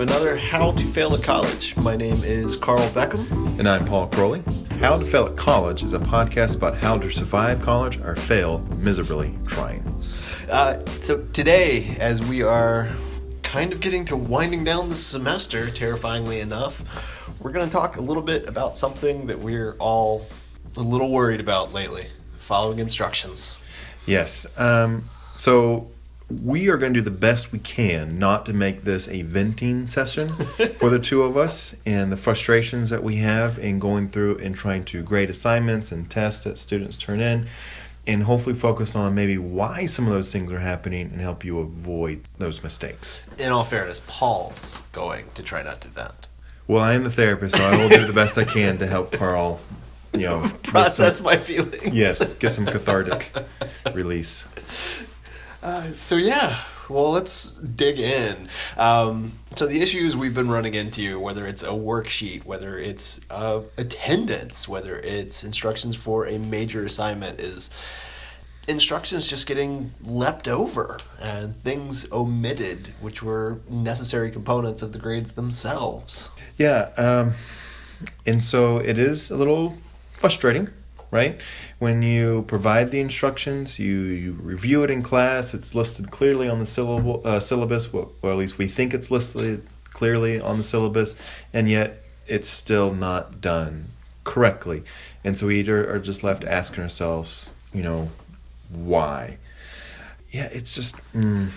Hello, and welcome to another How to Fail at College. My name is Carl Beckham. And I'm Paul Crowley. How to Fail at College is a podcast about how to survive college or fail miserably trying. Uh, so, today, as we are kind of getting to winding down the semester, terrifyingly enough, we're going to talk a little bit about something that we're all a little worried about lately following instructions. Yes. Um, so, we are going to do the best we can not to make this a venting session for the two of us and the frustrations that we have in going through and trying to grade assignments and tests that students turn in and hopefully focus on maybe why some of those things are happening and help you avoid those mistakes. In all fairness, Paul's going to try not to vent. Well, I am the therapist, so I will do the best I can to help Carl, you know, process some, my feelings. Yes, get some cathartic release. Uh, so yeah, well, let's dig in. Um, so the issues we've been running into, whether it's a worksheet, whether it's uh, attendance, whether it's instructions for a major assignment, is instructions just getting leapt over and things omitted, which were necessary components of the grades themselves. Yeah, um, and so it is a little frustrating right? When you provide the instructions, you, you review it in class, it's listed clearly on the syllable, uh, syllabus, well, well, at least we think it's listed clearly on the syllabus, and yet it's still not done correctly. And so we are just left asking ourselves, you know, why? Yeah, it's just mm,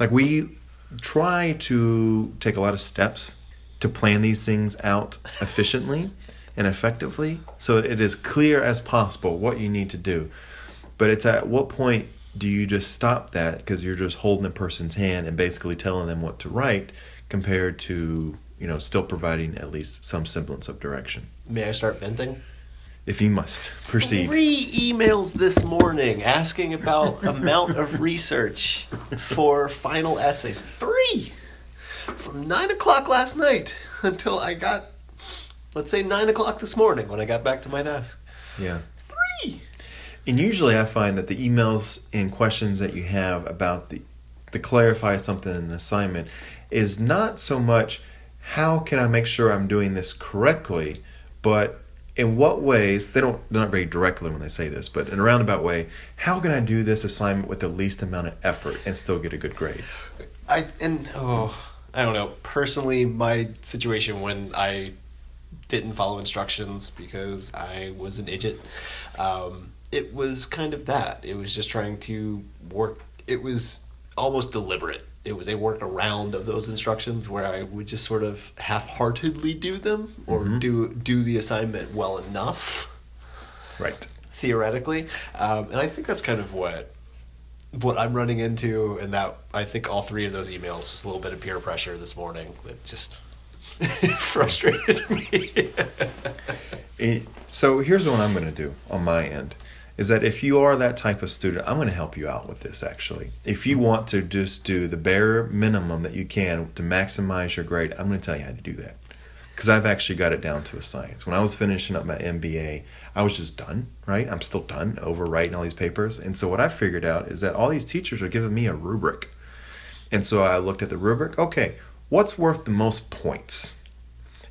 like we try to take a lot of steps to plan these things out efficiently and effectively so it is clear as possible what you need to do. But it's at what point do you just stop that because you're just holding a person's hand and basically telling them what to write compared to, you know, still providing at least some semblance of direction. May I start venting? If you must proceed. Three emails this morning asking about amount of research for final essays. Three! From nine o'clock last night until I got let's say nine o'clock this morning when I got back to my desk. Yeah. Three. And usually I find that the emails and questions that you have about the to clarify something in an assignment is not so much how can I make sure I'm doing this correctly, but in what ways they don't they're not very directly when they say this, but in a roundabout way, how can I do this assignment with the least amount of effort and still get a good grade? I and oh I don't know. Personally, my situation when I didn't follow instructions because I was an idiot. Um, it was kind of that. It was just trying to work. It was almost deliberate. It was a work around of those instructions where I would just sort of half-heartedly do them or mm-hmm. do do the assignment well enough. Right. Theoretically, um, and I think that's kind of what what I'm running into, and that I think all three of those emails was a little bit of peer pressure this morning that just frustrated me. so here's what I'm going to do on my end is that if you are that type of student, I'm going to help you out with this actually. If you want to just do the bare minimum that you can to maximize your grade, I'm going to tell you how to do that. Because I've actually got it down to a science. When I was finishing up my MBA, I was just done, right? I'm still done overwriting all these papers. And so what I figured out is that all these teachers are giving me a rubric. And so I looked at the rubric. Okay, what's worth the most points?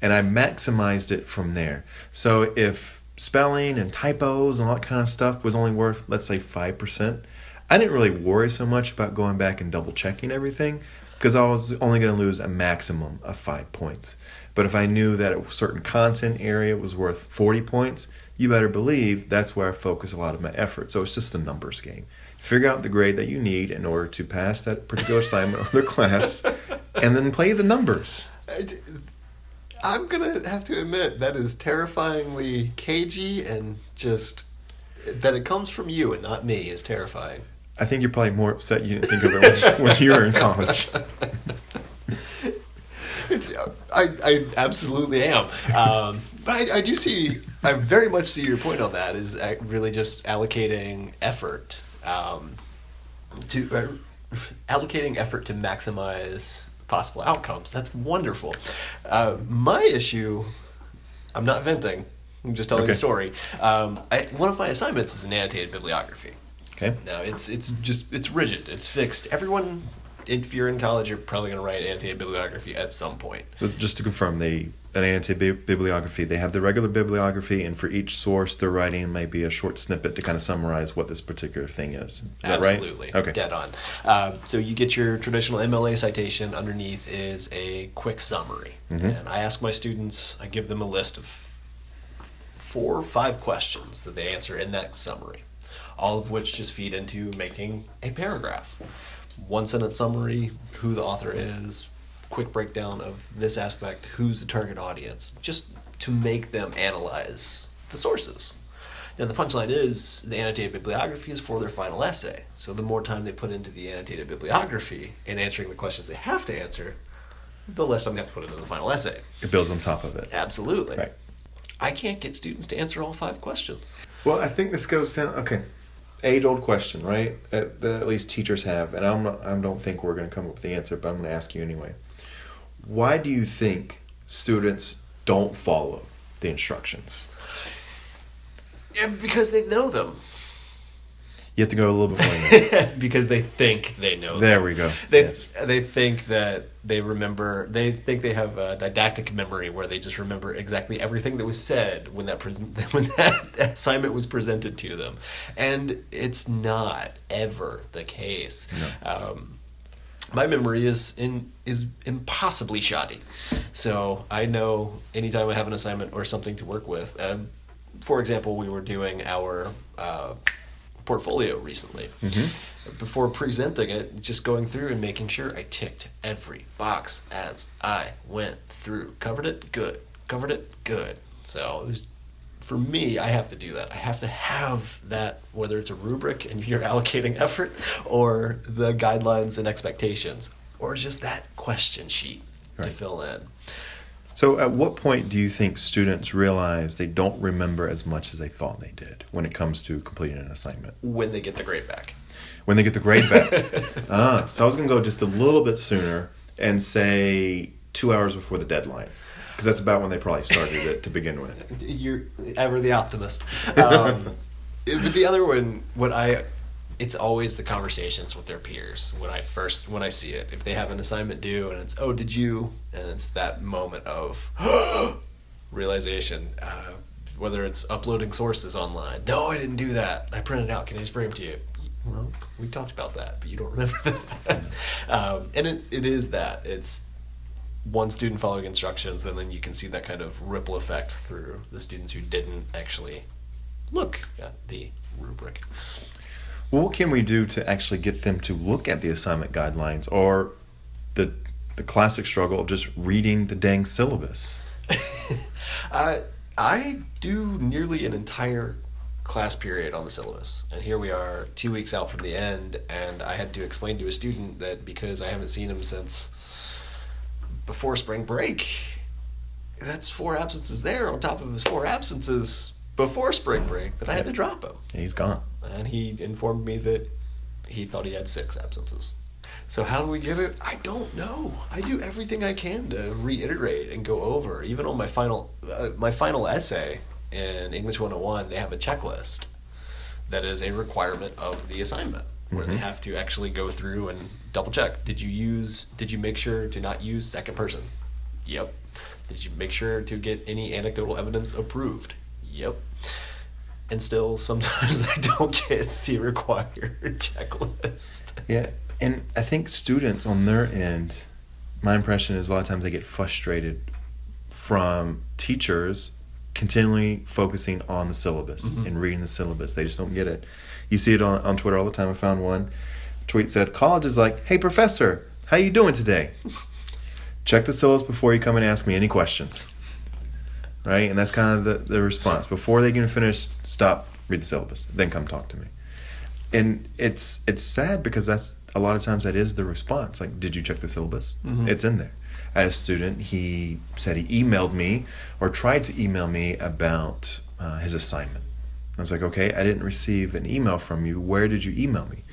And I maximized it from there. So if spelling and typos and all that kind of stuff was only worth, let's say, 5%, I didn't really worry so much about going back and double checking everything because I was only going to lose a maximum of five points. But if I knew that a certain content area was worth 40 points, you better believe that's where I focus a lot of my effort. So it's just a numbers game figure out the grade that you need in order to pass that particular assignment or the class, and then play the numbers. I'm gonna have to admit that is terrifyingly cagey and just that it comes from you and not me is terrifying. I think you're probably more upset you didn't think of it when, you were in college. It's, I, I absolutely am. Um, but I, I do see, I very much see your point on that is really just allocating effort um, to uh, allocating effort to maximize possible outcomes. That's wonderful. Uh, my issue, I'm not venting. I'm just telling okay. a story. Um, I, one of my assignments is an annotated bibliography. Okay. Now it's it's just it's rigid. It's fixed. Everyone if you're in college, you're probably going to write annotated bibliography at some point. So just to confirm, they an anti-bibliography. They have the regular bibliography, and for each source, they're writing maybe a short snippet to kind of summarize what this particular thing is. Is Absolutely. Right? Okay. Dead on. Uh, so you get your traditional MLA citation. Underneath is a quick summary, Mm-hmm. and I ask my students. I give them a list of four or five questions that they answer in that summary, all of which just feed into making a paragraph. One sentence summary, who the author is, quick breakdown of this aspect, who's the target audience, just to make them analyze the sources. Now, the punchline is the annotated bibliography is for their final essay. So, the more time they put into the annotated bibliography in answering the questions they have to answer, the less time they have to put into the final essay. It builds on top of it. Absolutely. Right. I can't get students to answer all five questions. Well, I think this goes down. Okay, age old question, right? At, that at least teachers have, and I'm not, I don't think we're going to come up with the answer, but I'm going to ask you anyway. Why do you think students don't follow the instructions? Yeah, because they know them. You have to go a little bit further. because they think they know them. there we go. They, Yes. they think that they remember they think they have a didactic memory where they just remember exactly everything that was said when that present when that assignment was presented to them and it's not ever the case um, my memory is in is impossibly shoddy so i know anytime i have an assignment or something to work with um, for example we were doing our uh, portfolio recently before presenting it, just going through and making sure I ticked every box as I went through. Covered it, good. Covered it, good. So it was, for me, I have to do that. I have to have that, whether it's a rubric and you're allocating effort, or the guidelines and expectations, or just that question sheet to fill in. So, at what point do you think students realize they don't remember as much as they thought they did when it comes to completing an assignment? When they get the grade back. When they get the grade back. ah, so I was going to go just a little bit sooner and say two hours before the deadline. Because that's about when they probably started it to begin with. You're ever the optimist. Um, but the other one, what I, it's always the conversations with their peers when I first when I see it. If they have an assignment due and it's oh did you and it's that moment of realization. Uh, whether it's uploading sources online. No, I didn't do that. I printed out. Can I just bring them to you? Well, we talked about that, but you don't remember that. um, and it, it is that. It's one student following instructions, and then you can see that kind of ripple effect through the students who didn't actually look at the rubric. Well, what can we do to actually get them to look at the assignment guidelines or the, the classic struggle of just reading the dang syllabus? I uh, I do nearly an entire class period on the syllabus, and here we are, two weeks out from the end, and I had to explain to a student that because I haven't seen him since before spring break, that's four absences there on top of his four absences before spring break that I had to drop him. He's gone. And he informed me that he thought he had six absences. So how do we get it? I don't know. I do everything I can to reiterate and go over. Even on my final uh, my final essay in English 101, they have a checklist that is a requirement of the assignment where they have to actually go through and double check. Did you use did you make sure to not use second person? Yep. Did you make sure to get any anecdotal evidence approved? Yep. And still, sometimes I don't get the required checklist. Yeah, and I think students on their end, my impression is a lot of times they get frustrated from teachers continually focusing on the syllabus mm-hmm. and reading the syllabus. They just don't get it. You see it on, on Twitter all the time. I found one tweet said, "College is like, hey professor, how you doing today? Check the syllabus before you come and ask me any questions." Right, and that's kind of the, the response. Before they can finish, stop, read the syllabus, then come talk to me and it's it's sad because that's a lot of times that is the response like did you check the syllabus it's in there i had a student he said he emailed me or tried to email me about uh, his assignment i was like okay i didn't receive an email from you where did you email me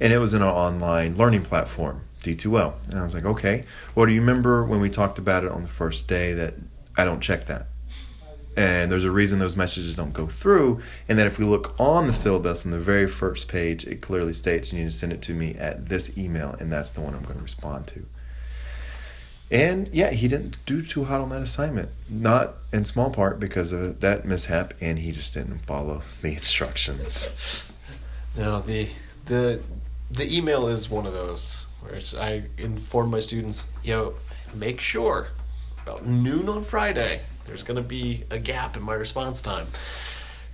and it was in our online learning platform d2l and i was like okay well do you remember when we talked about it on the first day that i don't check that And there's a reason those messages don't go through. And that if we look on the syllabus on the very first page, it clearly states you need to send it to me at this email, and that's the one I'm going to respond to. And yeah, he didn't do too hot on that assignment. Not in small part because of that mishap, and he just didn't follow the instructions. No, the the the email is one of those where it's, I inform my students, yo, make sure about noon on Friday there's gonna be a gap in my response time,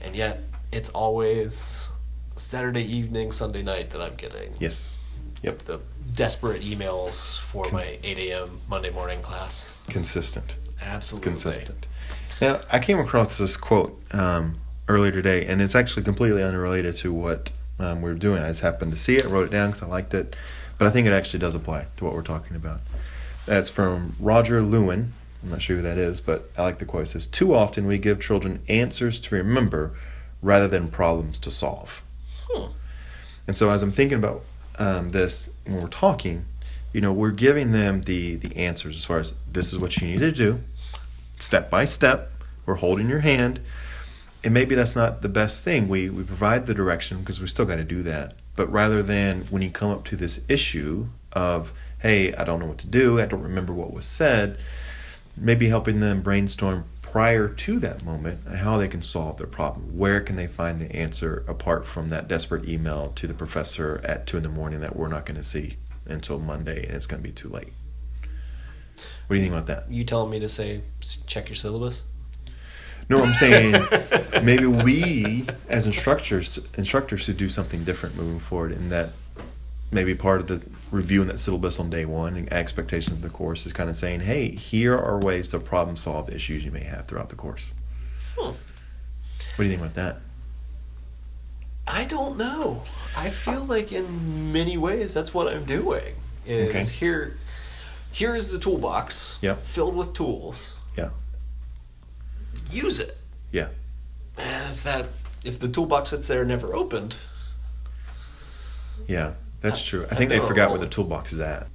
and yet it's always Saturday evening, Sunday night that I'm getting Yes. Yep. the desperate emails for my 8 a.m. Monday morning class. Consistent. Absolutely. consistent. Now, I came across this quote um, earlier today, and it's actually completely unrelated to what um, we're doing. I just happened to see it, wrote it down because I liked it, but I think it actually does apply to what we're talking about. That's from Roger Lewin. I'm not sure who that is, but I like the quote. It says, Too often we give children answers to remember rather than problems to solve. Hmm. And so as I'm thinking about um, this when we're talking, you know, we're giving them the the answers as far as this is what you need to do, step by step. We're holding your hand, and maybe that's not the best thing. We we provide the direction because we still got to do that. But rather than when you come up to this issue of, hey, I don't know what to do, I don't remember what was said, maybe helping them brainstorm prior to that moment and how they can solve their problem. Where can they find the answer apart from that desperate email to the professor at two in the morning that we're not going to see until Monday and it's going to be too late? What do you think about that? You telling me to say check your syllabus? No, I'm saying maybe we as instructors instructors should do something different moving forward in that maybe part of the reviewing that syllabus on day one and expectations of the course is kind of saying, hey, here are ways to problem solve issues you may have throughout the course. Hmm. What do you think about that? I don't know. I feel like in many ways that's what I'm doing. Is Okay. here here is the toolbox Yep. filled with tools. Yeah. Use it. Yeah. And it's that if the toolbox sits there never opened, Yeah, that's true. I I think they forgot where the toolbox is at.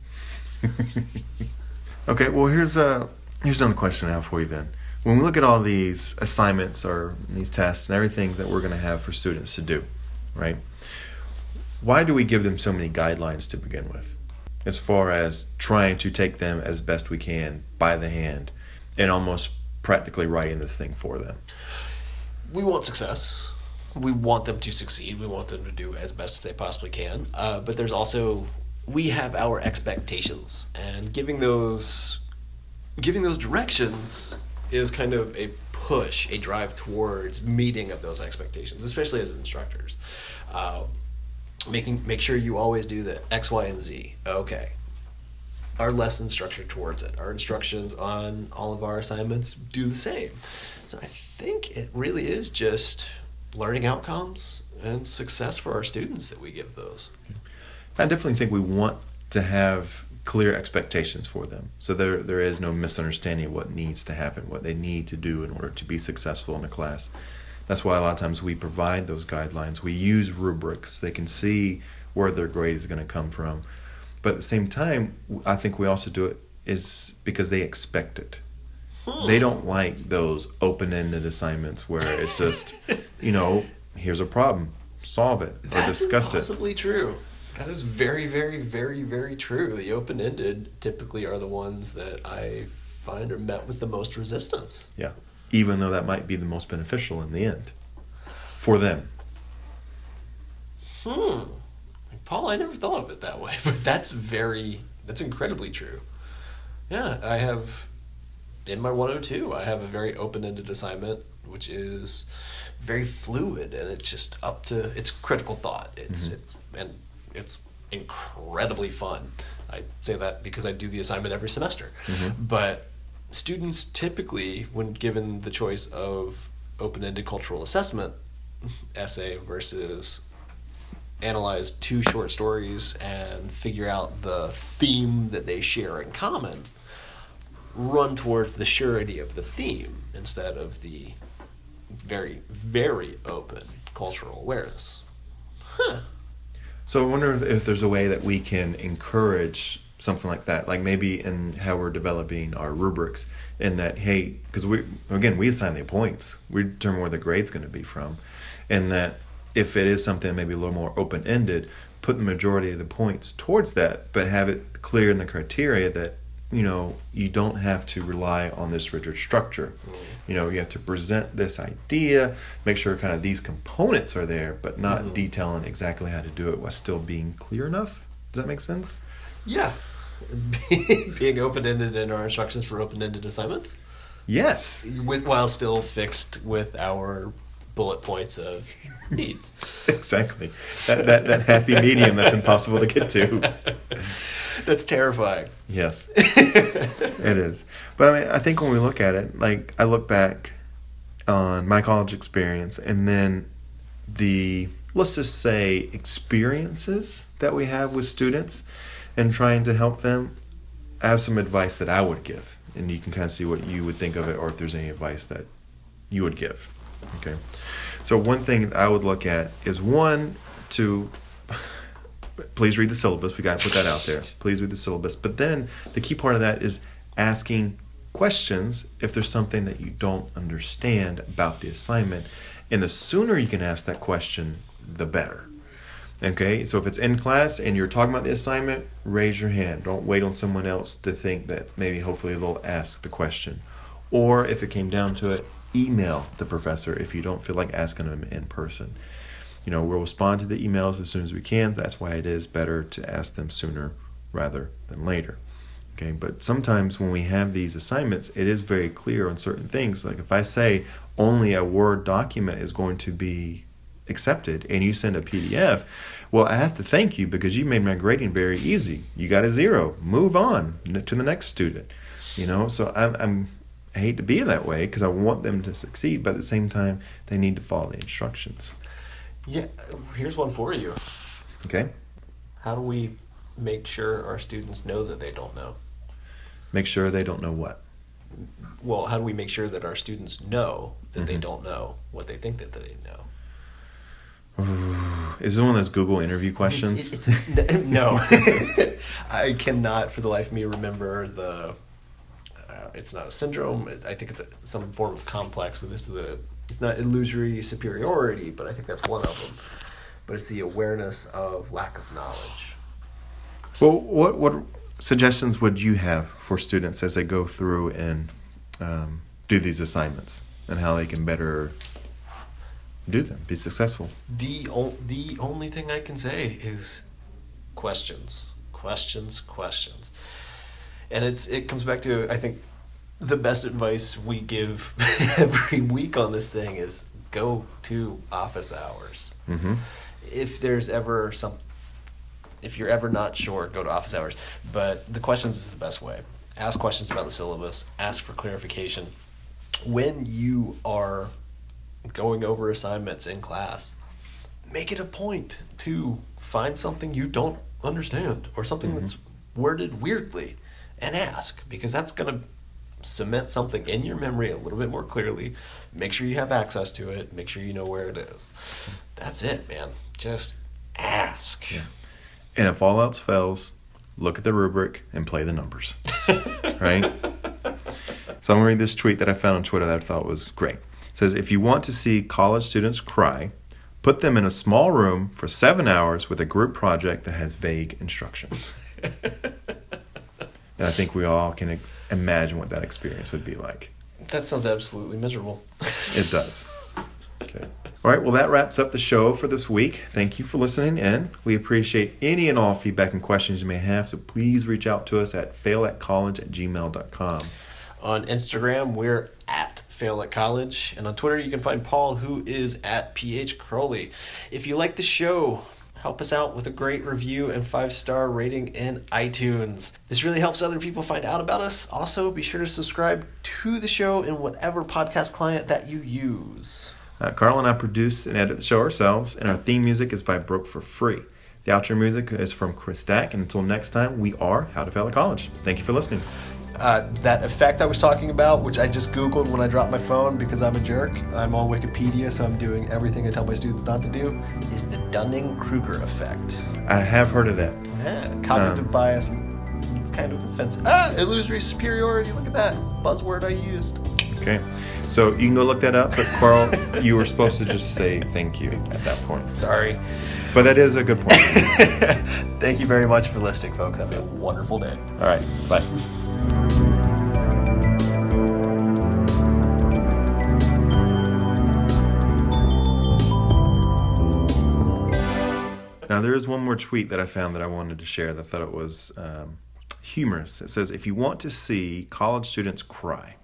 okay, well here's uh here's another question I have for you then. When we look at all these assignments or these tests and everything that we're going to have for students to do, right? Why do we give them so many guidelines to begin with? As far as trying to take them as best we can by the hand and almost practically writing this thing for them. we want success. We want them to succeed. We want them to do as best as they possibly can. Uh, but there's also we have our expectations, and giving those giving those directions is kind of a push, a drive towards meeting of those expectations, especially as instructors. Uh, making make sure you always do the X, Y, and Z. Okay. Our lesson structured towards it. Our instructions on all of our assignments do the same. So I think it really is just learning outcomes and success for our students that we give those. I definitely think we want to have clear expectations for them. So there there is no misunderstanding of what needs to happen, what they need to do in order to be successful in a class. That's why a lot of times we provide those guidelines. We use rubrics. They can see where their grade is going to come from. But at the same time, I think we also do it is because they expect it. They don't like those open-ended assignments where it's just, you know, here's a problem, solve it, or That's discuss it. possibly true. That is very, very, very, very true. The open ended typically are the ones that I find are met with the most resistance. Yeah. Even though that might be the most beneficial in the end for them. Hmm. Paul, I never thought of it that way, but that's very, that's incredibly true. Yeah, I have, in my 102, I have a very open ended assignment, which is very fluid and it's just up to, it's critical thought. It's, mm-hmm. it's, and it's incredibly fun. I say that because I do the assignment every semester. Mm-hmm. But students typically, when given the choice of open ended cultural assessment essay versus analyze two short stories and figure out the theme that they share in common, run towards the surety of the theme instead of the very, very open cultural awareness. Huh. So I wonder if, if there's a way that we can encourage something like that. Like maybe in how we're developing our rubrics, in that hey, because we again we assign the points, we determine where the grade's going to be from, and that if it is something maybe a little more open ended, put the majority of the points towards that, but have it clear in the criteria that you know you don't have to rely on this rigid structure. You know you have to present this idea, make sure kind of these components are there, but not Mhm. detailing exactly how to do it while still being clear enough. Does that make sense? Yeah. Being open ended in our instructions for open ended assignments, Yes. with while still fixed with our bullet points of needs. Exactly. That, that, that happy medium that's impossible to get to. That's terrifying. Yes, it is. But I mean, I think when we look at it, like I look back on my college experience and then the, let's just say, experiences that we have with students and trying to help them as some advice that I would give. And you can kind of see what you would think of it or if there's any advice that you would give. Okay. So, one thing I would look at is one, to please read the syllabus. We got to put that out there. Please read the syllabus. But then the key part of that is asking questions if there's something that you don't understand about the assignment. And the sooner you can ask that question, the better. Okay, so if it's in class and you're talking about the assignment, raise your hand. Don't wait on someone else to think that maybe hopefully they'll ask the question. Or if it came down to it, email the professor if you don't feel like asking them in person. You know, we'll respond to the emails as soon as we can. That's why it is better to ask them sooner rather than later. Okay, but sometimes when we have these assignments, it is very clear on certain things. Like if I say only a Word document is going to be accepted and you send a PDF, well, I have to thank you because you made my grading very easy. You got a zero. Move on to the next student. You know, so I'm, I'm I hate to be that way because I want them to succeed, but at the same time, they need to follow the instructions. Yeah, here's one for you. Okay, How do we make sure our students know that they don't know? make sure they don't know what. Well, how do we make sure that our students know that they Mhm. don't know what they think that they know? Is this one of those Google interview questions? It's, it's, no, I cannot for the life of me remember the. It's not a syndrome. It, I think it's a, some form of complex, but this is the. It's not illusory superiority, but I think that's one of them. But it's the awareness of lack of knowledge. Well, what what suggestions would you have for students as they go through and um, do these assignments and how they can better do them, be successful? The o- the only thing I can say is questions, questions, questions, and it's it comes back to I think the best advice we give every week on this thing is go to office hours. Mm-hmm. If there's ever some, if you're ever not sure, go to office hours. But the questions is the best way. Ask questions about the syllabus. Ask for clarification. When you are going over assignments in class, make it a point to find something you don't understand or something that's worded weirdly and ask because that's going to cement something in your memory a little bit more clearly. Make sure you have access to it. Make sure you know where it is. That's it, man. Just ask. Yeah. And if all else fails, look at the rubric and play the numbers. right? So I'm gonna read this tweet that I found on Twitter that I thought was great. It says, if you want to see college students cry, put them in a small room for seven hours with a group project that has vague instructions. and I think we all can imagine what that experience would be like. That sounds absolutely miserable. It does. Okay. All right, well, that wraps up the show for this week. Thank you for listening in. We appreciate any and all feedback and questions you may have, so please reach out to us at failatcollege at gmail.com. On Instagram, we're at Fail at College, and on Twitter, you can find Paul, who is at PH Crowley. If you like the show, help us out with a great review and five star rating in iTunes. This really helps other people find out about us. Also, be sure to subscribe to the show in whatever podcast client that you use. Uh, Carl and I produce and edit the show ourselves, and our theme music is by Broke for Free. The outro music is from Chris Stack, and until next time, we are How to Fail at College. Thank you for listening. Uh, that effect I was talking about, which I just Googled when I dropped my phone because I'm a jerk. I'm on Wikipedia, so I'm doing everything I tell my students not to do, is the Dunning Kruger effect. I have heard of that. Yeah, cognitive Um, bias it's kind of offensive. Ah, illusory superiority. Look at that buzzword I used. Okay. So you can go look that up, but Carl, you were supposed to just say thank you at that point. Sorry. But that is a good point. Thank you very much for listening, folks. Have a wonderful day. All right. Bye. Now, there is one more tweet that I found that I wanted to share that I thought it was um, humorous. It says, If you want to see college students cry,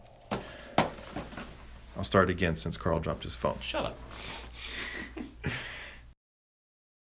I'll start again since Carl dropped his phone. Shut up.